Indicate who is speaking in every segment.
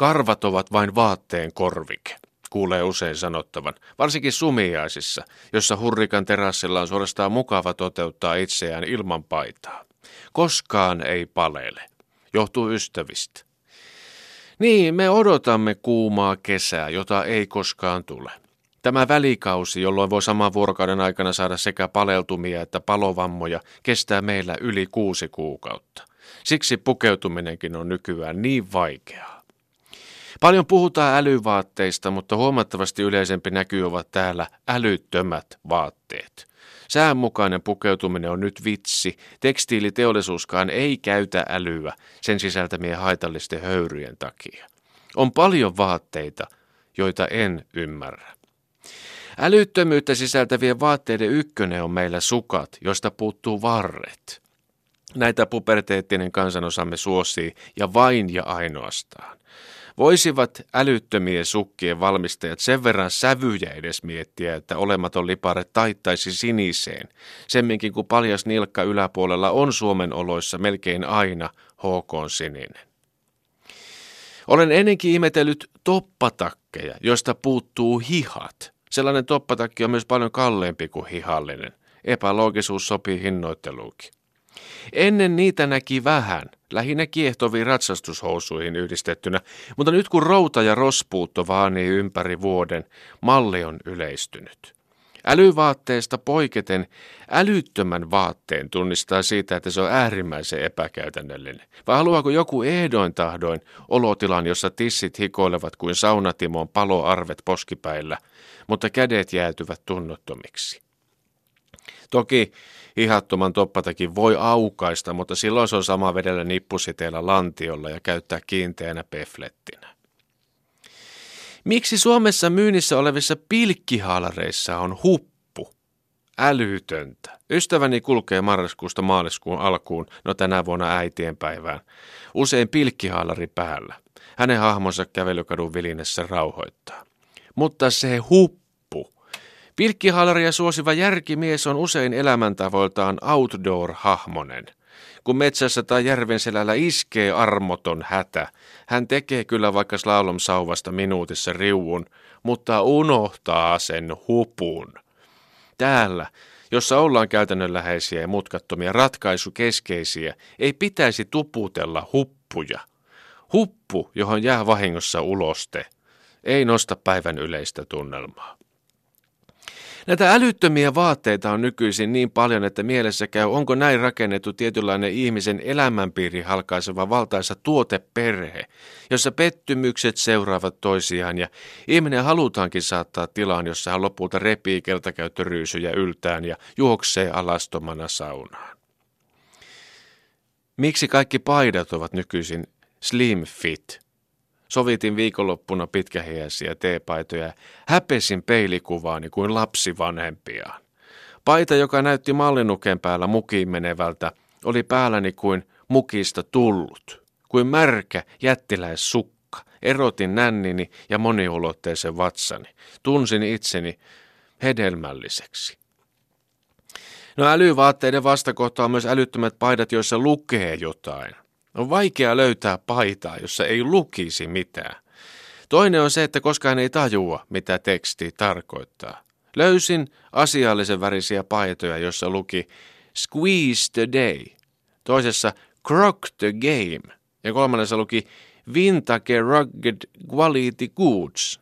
Speaker 1: Karvat ovat vain vaatteen korvike, kuulee usein sanottavan, varsinkin sumiaisissa, jossa hurrikan terassilla on suorastaan mukava toteuttaa itseään ilman paitaa. Koskaan ei palele. Johtuu ystävistä. Niin, me odotamme kuumaa kesää, jota ei koskaan tule. Tämä välikausi, jolloin voi saman vuorokauden aikana saada sekä paleltumia että palovammoja, kestää meillä yli kuusi kuukautta. Siksi pukeutuminenkin on nykyään niin vaikeaa. Paljon puhutaan älyvaatteista, mutta huomattavasti yleisempi näkyy ovat täällä älyttömät vaatteet. Säänmukainen pukeutuminen on nyt vitsi. Tekstiiliteollisuuskaan ei käytä älyä sen sisältämien haitallisten höyryjen takia. On paljon vaatteita, joita en ymmärrä. Älyttömyyttä sisältävien vaatteiden ykkönen on meillä sukat, josta puuttuu varret. Näitä puberteettinen kansanosamme suosii ja vain ja ainoastaan. Voisivat älyttömien sukkien valmistajat sen verran sävyjä edes miettiä, että olematon lipare taittaisi siniseen, semminkin kun paljas nilkka yläpuolella on Suomen oloissa melkein aina HK sininen. Olen ennenkin ihmetellyt toppatakkeja, joista puuttuu hihat. Sellainen toppatakki on myös paljon kalleempi kuin hihallinen. Epäloogisuus sopii hinnoitteluukin. Ennen niitä näki vähän, lähinnä kiehtoviin ratsastushousuihin yhdistettynä, mutta nyt kun routa ja rospuutto vaanii ympäri vuoden, malli on yleistynyt. Älyvaatteesta poiketen älyttömän vaatteen tunnistaa siitä, että se on äärimmäisen epäkäytännöllinen. Vai haluaako joku ehdoin tahdoin olotilan, jossa tissit hikoilevat kuin saunatimon paloarvet poskipäillä, mutta kädet jäätyvät tunnottomiksi? Toki Hihattoman toppatakin voi aukaista, mutta silloin se on sama vedellä nippusiteellä lantiolla ja käyttää kiinteänä peflettinä. Miksi Suomessa myynnissä olevissa pilkkihaalareissa on huppu? Älytöntä. Ystäväni kulkee marraskuusta maaliskuun alkuun, no tänä vuonna äitien päivään, usein pilkkihaalari päällä. Hänen hahmonsa kävelykadun vilinessä rauhoittaa. Mutta se huppu Pilkkihalaria suosiva järkimies on usein elämäntavoiltaan outdoor-hahmonen. Kun metsässä tai järven selällä iskee armoton hätä, hän tekee kyllä vaikka slalom-sauvasta minuutissa riuun, mutta unohtaa sen hupun. Täällä, jossa ollaan käytännönläheisiä ja mutkattomia ratkaisukeskeisiä, ei pitäisi tuputella huppuja. Huppu, johon jää vahingossa uloste, ei nosta päivän yleistä tunnelmaa. Näitä älyttömiä vaatteita on nykyisin niin paljon, että mielessä käy, onko näin rakennettu tietynlainen ihmisen elämänpiiri halkaiseva valtaisa tuoteperhe, jossa pettymykset seuraavat toisiaan ja ihminen halutaankin saattaa tilaan, jossa hän lopulta repii keltakäyttöryysyjä yltään ja juoksee alastomana saunaan. Miksi kaikki paidat ovat nykyisin slim fit, Sovitin viikonloppuna pitkähiäisiä teepaitoja. Häpesin peilikuvaani kuin lapsi vanhempiaan. Paita, joka näytti mallinuken päällä mukiin menevältä, oli päälläni kuin mukista tullut. Kuin märkä jättiläissukka. Erotin nännini ja moniulotteisen vatsani. Tunsin itseni hedelmälliseksi. No älyvaatteiden vastakohta on myös älyttömät paidat, joissa lukee jotain. On vaikea löytää paitaa, jossa ei lukisi mitään. Toinen on se, että koskaan ei tajua, mitä teksti tarkoittaa. Löysin asiallisen värisiä paitoja, jossa luki Squeeze the Day, toisessa Croc the Game ja kolmannessa luki Vintage Rugged Quality Goods.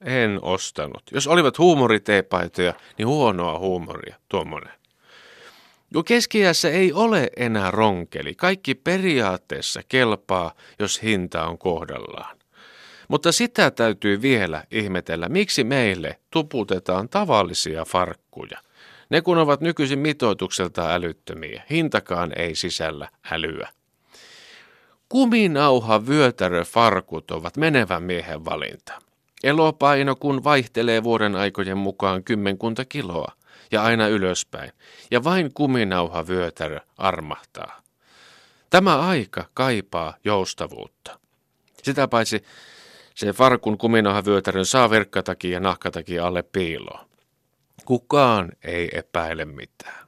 Speaker 1: En ostanut. Jos olivat huumoriteepaitoja, niin huonoa huumoria, tuommoinen. Jo keskiässä ei ole enää ronkeli. Kaikki periaatteessa kelpaa, jos hinta on kohdallaan. Mutta sitä täytyy vielä ihmetellä, miksi meille tuputetaan tavallisia farkkuja. Ne kun ovat nykyisin mitoitukselta älyttömiä, hintakaan ei sisällä älyä. Kuminauha vyötärö farkut ovat menevän miehen valinta. Elopaino kun vaihtelee vuoden aikojen mukaan kymmenkunta kiloa ja aina ylöspäin, ja vain kuminauha vyötärö armahtaa. Tämä aika kaipaa joustavuutta. Sitä paitsi se farkun kuminauhavyötärön saa verkkatakia ja nahkatakia alle piiloon. Kukaan ei epäile mitään.